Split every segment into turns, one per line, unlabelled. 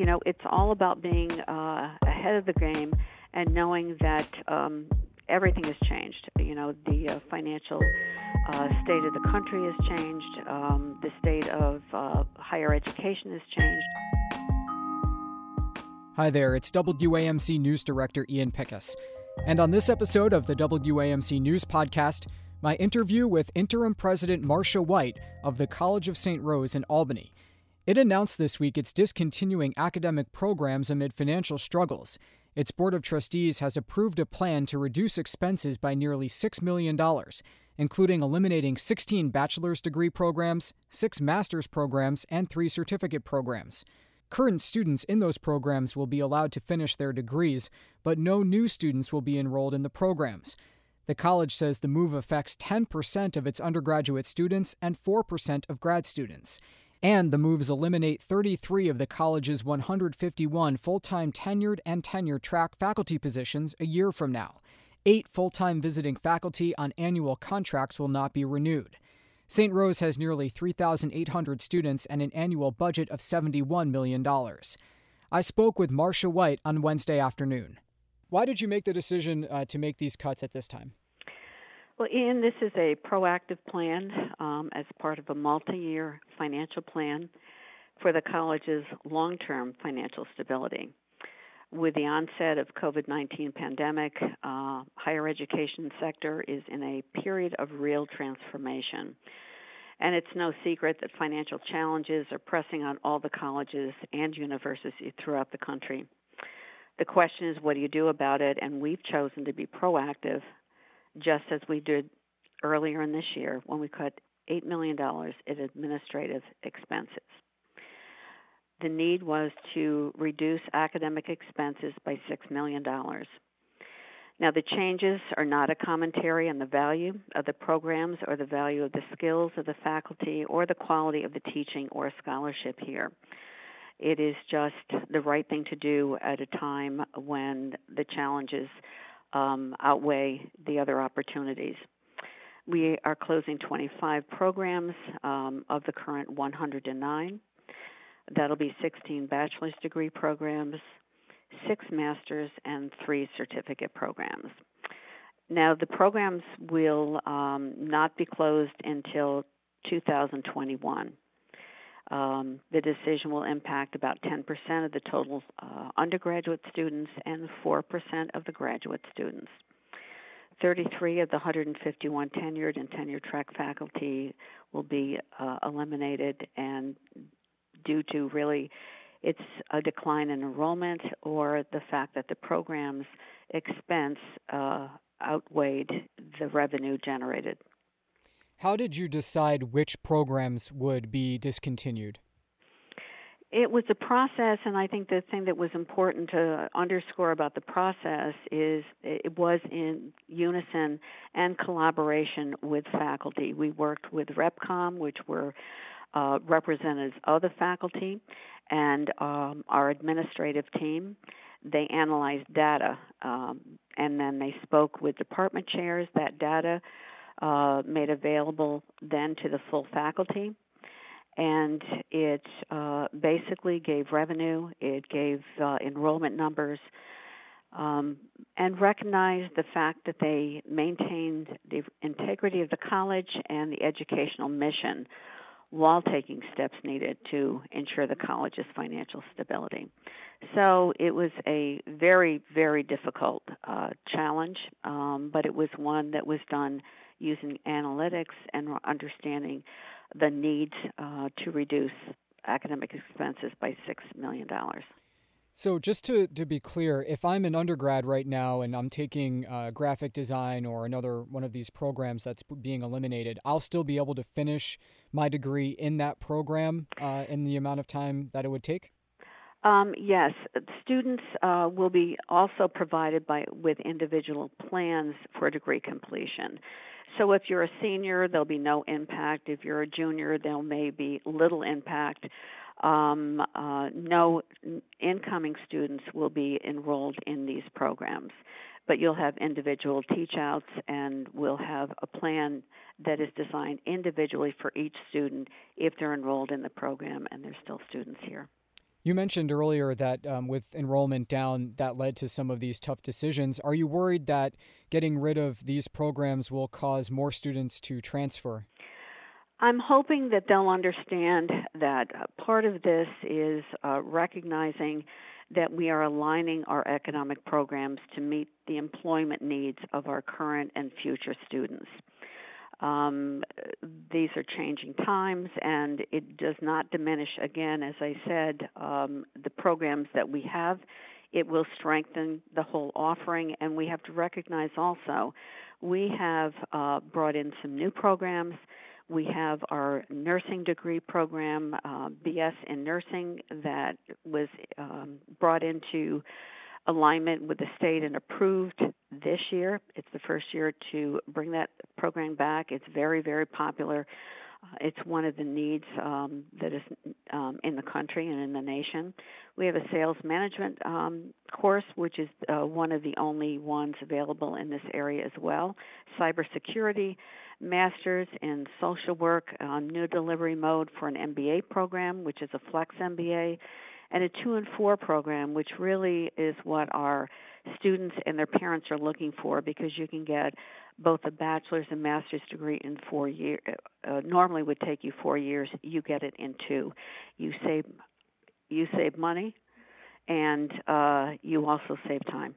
you know, it's all about being uh, ahead of the game and knowing that um, everything has changed. You know, the uh, financial uh, state of the country has changed. Um, the state of uh, higher education has changed.
Hi there, it's WAMC News Director Ian Pickus. And on this episode of the WAMC News Podcast, my interview with Interim President Marcia White of the College of St. Rose in Albany. It announced this week it's discontinuing academic programs amid financial struggles. Its Board of Trustees has approved a plan to reduce expenses by nearly $6 million, including eliminating 16 bachelor's degree programs, six master's programs, and three certificate programs. Current students in those programs will be allowed to finish their degrees, but no new students will be enrolled in the programs. The college says the move affects 10% of its undergraduate students and 4% of grad students. And the moves eliminate 33 of the college's 151 full time tenured and tenure track faculty positions a year from now. Eight full time visiting faculty on annual contracts will not be renewed. St. Rose has nearly 3,800 students and an annual budget of $71 million. I spoke with Marcia White on Wednesday afternoon. Why did you make the decision uh, to make these cuts at this time?
Well, Ian, this is a proactive plan um, as part of a multi year financial plan for the college's long term financial stability. With the onset of COVID-19 pandemic, uh, higher education sector is in a period of real transformation. And it's no secret that financial challenges are pressing on all the colleges and universities throughout the country. The question is, what do you do about it? And we've chosen to be proactive just as we did earlier in this year when we cut $8 million in administrative expenses. The need was to reduce academic expenses by $6 million. Now, the changes are not a commentary on the value of the programs or the value of the skills of the faculty or the quality of the teaching or scholarship here. It is just the right thing to do at a time when the challenges um, outweigh the other opportunities. We are closing 25 programs um, of the current 109. That'll be 16 bachelor's degree programs, six master's, and three certificate programs. Now, the programs will um, not be closed until 2021. Um, the decision will impact about 10% of the total uh, undergraduate students and 4% of the graduate students. 33 of the 151 tenured and tenure track faculty will be uh, eliminated, and due to really it's a decline in enrollment or the fact that the program's expense uh, outweighed the revenue generated.
How did you decide which programs would be discontinued?
It was a process, and I think the thing that was important to underscore about the process is it was in unison and collaboration with faculty. We worked with RepCom, which were uh, representatives of the faculty, and um, our administrative team. They analyzed data, um, and then they spoke with department chairs. That data uh, made available then to the full faculty. And it uh, basically gave revenue, it gave uh, enrollment numbers, um, and recognized the fact that they maintained the integrity of the college and the educational mission while taking steps needed to ensure the college's financial stability. So it was a very, very difficult uh, challenge, um, but it was one that was done using analytics and understanding the need uh, to reduce academic expenses by $6 million.
So, just to, to be clear, if I'm an undergrad right now and I'm taking uh, graphic design or another one of these programs that's being eliminated, I'll still be able to finish my degree in that program uh, in the amount of time that it would take?
Um, yes, students uh, will be also provided by with individual plans for degree completion. So if you're a senior, there'll be no impact. If you're a junior, there may be little impact. Um, uh, no incoming students will be enrolled in these programs, but you'll have individual teach outs and we'll have a plan that is designed individually for each student if they're enrolled in the program and they're still students here.
You mentioned earlier that um, with enrollment down, that led to some of these tough decisions. Are you worried that getting rid of these programs will cause more students to transfer?
I'm hoping that they'll understand that part of this is uh, recognizing that we are aligning our economic programs to meet the employment needs of our current and future students. Um, these are changing times, and it does not diminish, again, as I said, um, the programs that we have. It will strengthen the whole offering, and we have to recognize also we have uh, brought in some new programs. We have our nursing degree program, uh, BS in nursing, that was um, brought into alignment with the state and approved this year. It's the first year to bring that program back. It's very, very popular. Uh, it's one of the needs um, that is um, in the country and in the nation. We have a sales management um, course, which is uh, one of the only ones available in this area as well. Cybersecurity, masters in social work, uh, new delivery mode for an MBA program, which is a flex MBA, and a two and four program, which really is what our students and their parents are looking for because you can get both a bachelor's and master's degree in four years. Uh, normally would take you four years. You get it in two. You save you save money, and uh, you also save time.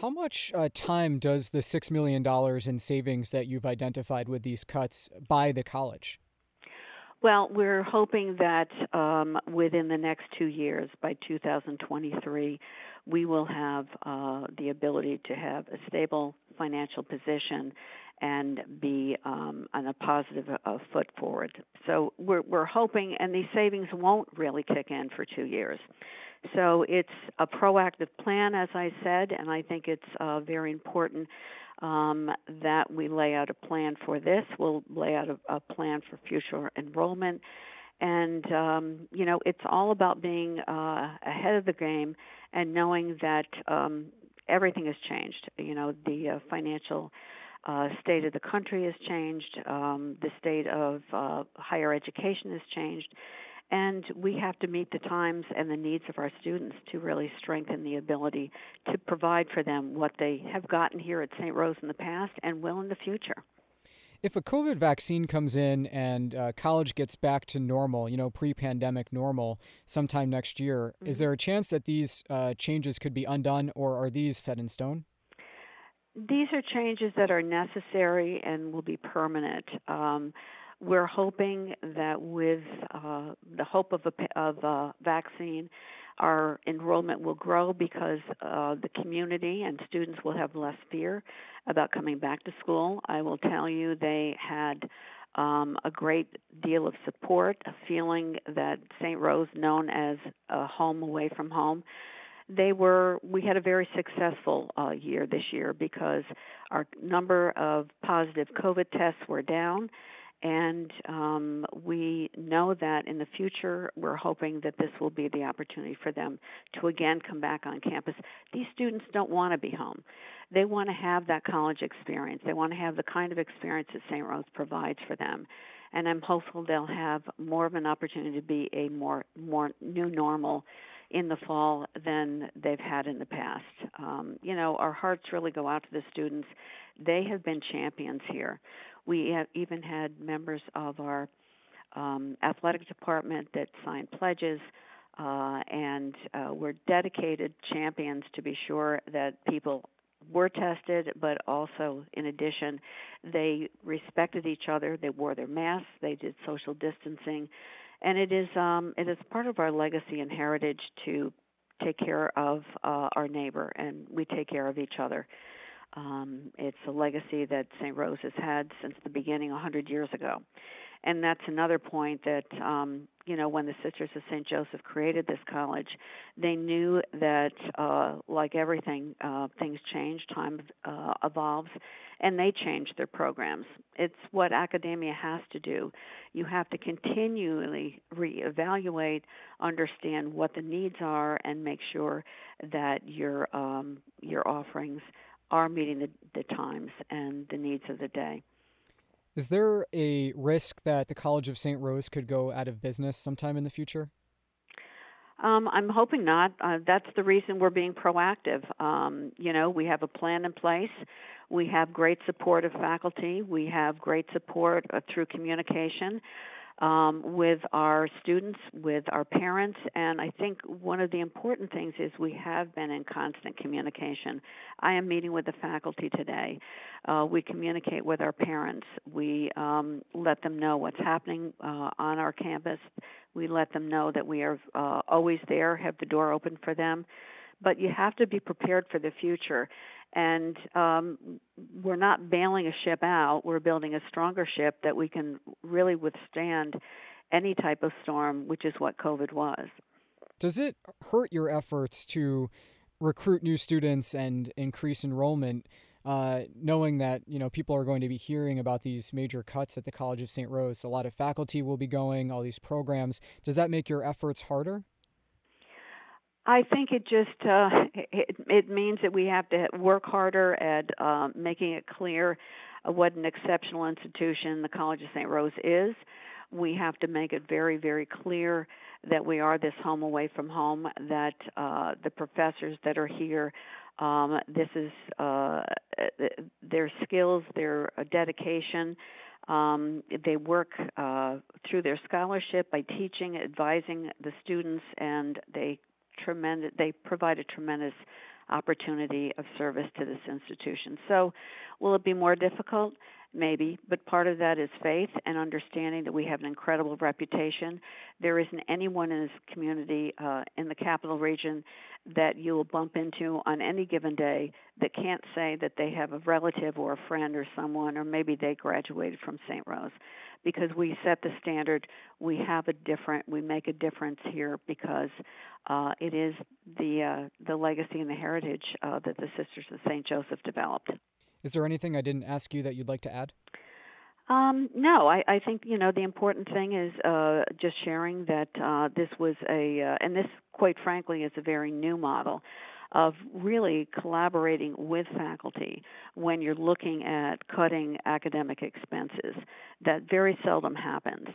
How much uh, time does the $6 million in savings that you've identified with these cuts buy the college?
Well, we're hoping that um, within the next two years, by 2023, we will have uh, the ability to have a stable financial position and be um, on a positive uh, foot forward. So we're, we're hoping, and these savings won't really kick in for two years. So it's a proactive plan, as I said, and I think it's uh, very important um, that we lay out a plan for this. We'll lay out a, a plan for future enrollment. And, um, you know, it's all about being uh, ahead of the game and knowing that um, everything has changed. You know, the uh, financial uh, state of the country has changed, um, the state of uh, higher education has changed, and we have to meet the times and the needs of our students to really strengthen the ability to provide for them what they have gotten here at St. Rose in the past and will in the future.
If a COVID vaccine comes in and uh, college gets back to normal, you know, pre pandemic normal, sometime next year, mm-hmm. is there a chance that these uh, changes could be undone or are these set in stone?
These are changes that are necessary and will be permanent. Um, we're hoping that with uh, the hope of a, of a vaccine, our enrollment will grow because uh, the community and students will have less fear about coming back to school. I will tell you, they had um, a great deal of support, a feeling that St. Rose, known as a home away from home, they were we had a very successful uh, year this year because our number of positive covid tests were down and um, we know that in the future, we're hoping that this will be the opportunity for them to again come back on campus. These students don't want to be home. They want to have that college experience. They want to have the kind of experience that St. Rose provides for them. And I'm hopeful they'll have more of an opportunity to be a more more new normal in the fall than they've had in the past. Um, you know, our hearts really go out to the students. They have been champions here. We have even had members of our um, athletic department that signed pledges, uh, and uh, we're dedicated champions to be sure that people were tested, but also, in addition, they respected each other. They wore their masks. They did social distancing, and it is um, it is part of our legacy and heritage to take care of uh, our neighbor, and we take care of each other. Um, it's a legacy that St. Rose has had since the beginning 100 years ago. And that's another point that, um, you know, when the Sisters of St. Joseph created this college, they knew that, uh, like everything, uh, things change, time uh, evolves, and they change their programs. It's what academia has to do. You have to continually reevaluate, understand what the needs are, and make sure that your um, your offerings are meeting the, the times and the needs of the day.
Is there a risk that the College of St. Rose could go out of business sometime in the future?
Um, I'm hoping not. Uh, that's the reason we're being proactive. Um, you know, we have a plan in place. We have great support of faculty. We have great support uh, through communication um, with our students, with our parents, and I think one of the important things is we have been in constant communication. I am meeting with the faculty today. Uh, we communicate with our parents. We um, let them know what's happening uh, on our campus. We let them know that we are uh, always there, have the door open for them. But you have to be prepared for the future and um, we're not bailing a ship out. We're building a stronger ship that we can really withstand any type of storm, which is what COVID was.
Does it hurt your efforts to recruit new students and increase enrollment? Uh, knowing that you know people are going to be hearing about these major cuts at the College of St. Rose, a lot of faculty will be going, all these programs. Does that make your efforts harder?
I think it just uh, it, it means that we have to work harder at uh, making it clear what an exceptional institution the College of St. Rose is. We have to make it very, very clear that we are this home away from home. That uh, the professors that are here, um, this is uh, their skills, their dedication. Um, they work uh, through their scholarship by teaching, advising the students, and they tremendous they provide a tremendous opportunity of service to this institution. So, will it be more difficult? Maybe, but part of that is faith and understanding that we have an incredible reputation. There isn't anyone in this community uh, in the capital region that you will bump into on any given day that can't say that they have a relative or a friend or someone, or maybe they graduated from St. Rose because we set the standard. We have a different, we make a difference here because uh, it is the uh, the legacy and the heritage uh, that the Sisters of Saint Joseph developed.
Is there anything I didn't ask you that you'd like to add?
Um, no, I, I think you know the important thing is uh, just sharing that uh, this was a, uh, and this, quite frankly, is a very new model of really collaborating with faculty when you're looking at cutting academic expenses. That very seldom happens.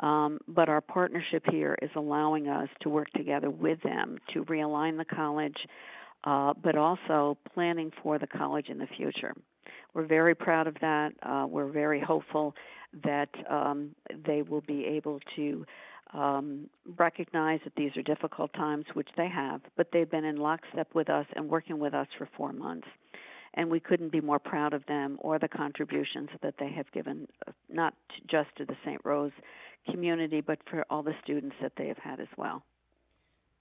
Um, but our partnership here is allowing us to work together with them to realign the college, uh, but also planning for the college in the future. We're very proud of that. Uh, we're very hopeful that um, they will be able to um, recognize that these are difficult times, which they have, but they've been in lockstep with us and working with us for four months. And we couldn't be more proud of them or the contributions that they have given, uh, not just to the St. Rose community, but for all the students that they have had as well.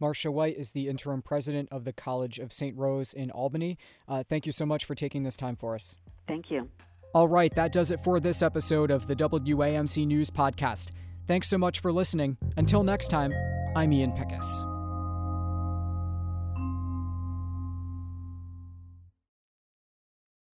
Marcia White is the interim president of the College of St. Rose in Albany. Uh, thank you so much for taking this time for us.
Thank you.
All right, that does it for this episode of the WAMC News Podcast. Thanks so much for listening. Until next time, I'm Ian Pickus.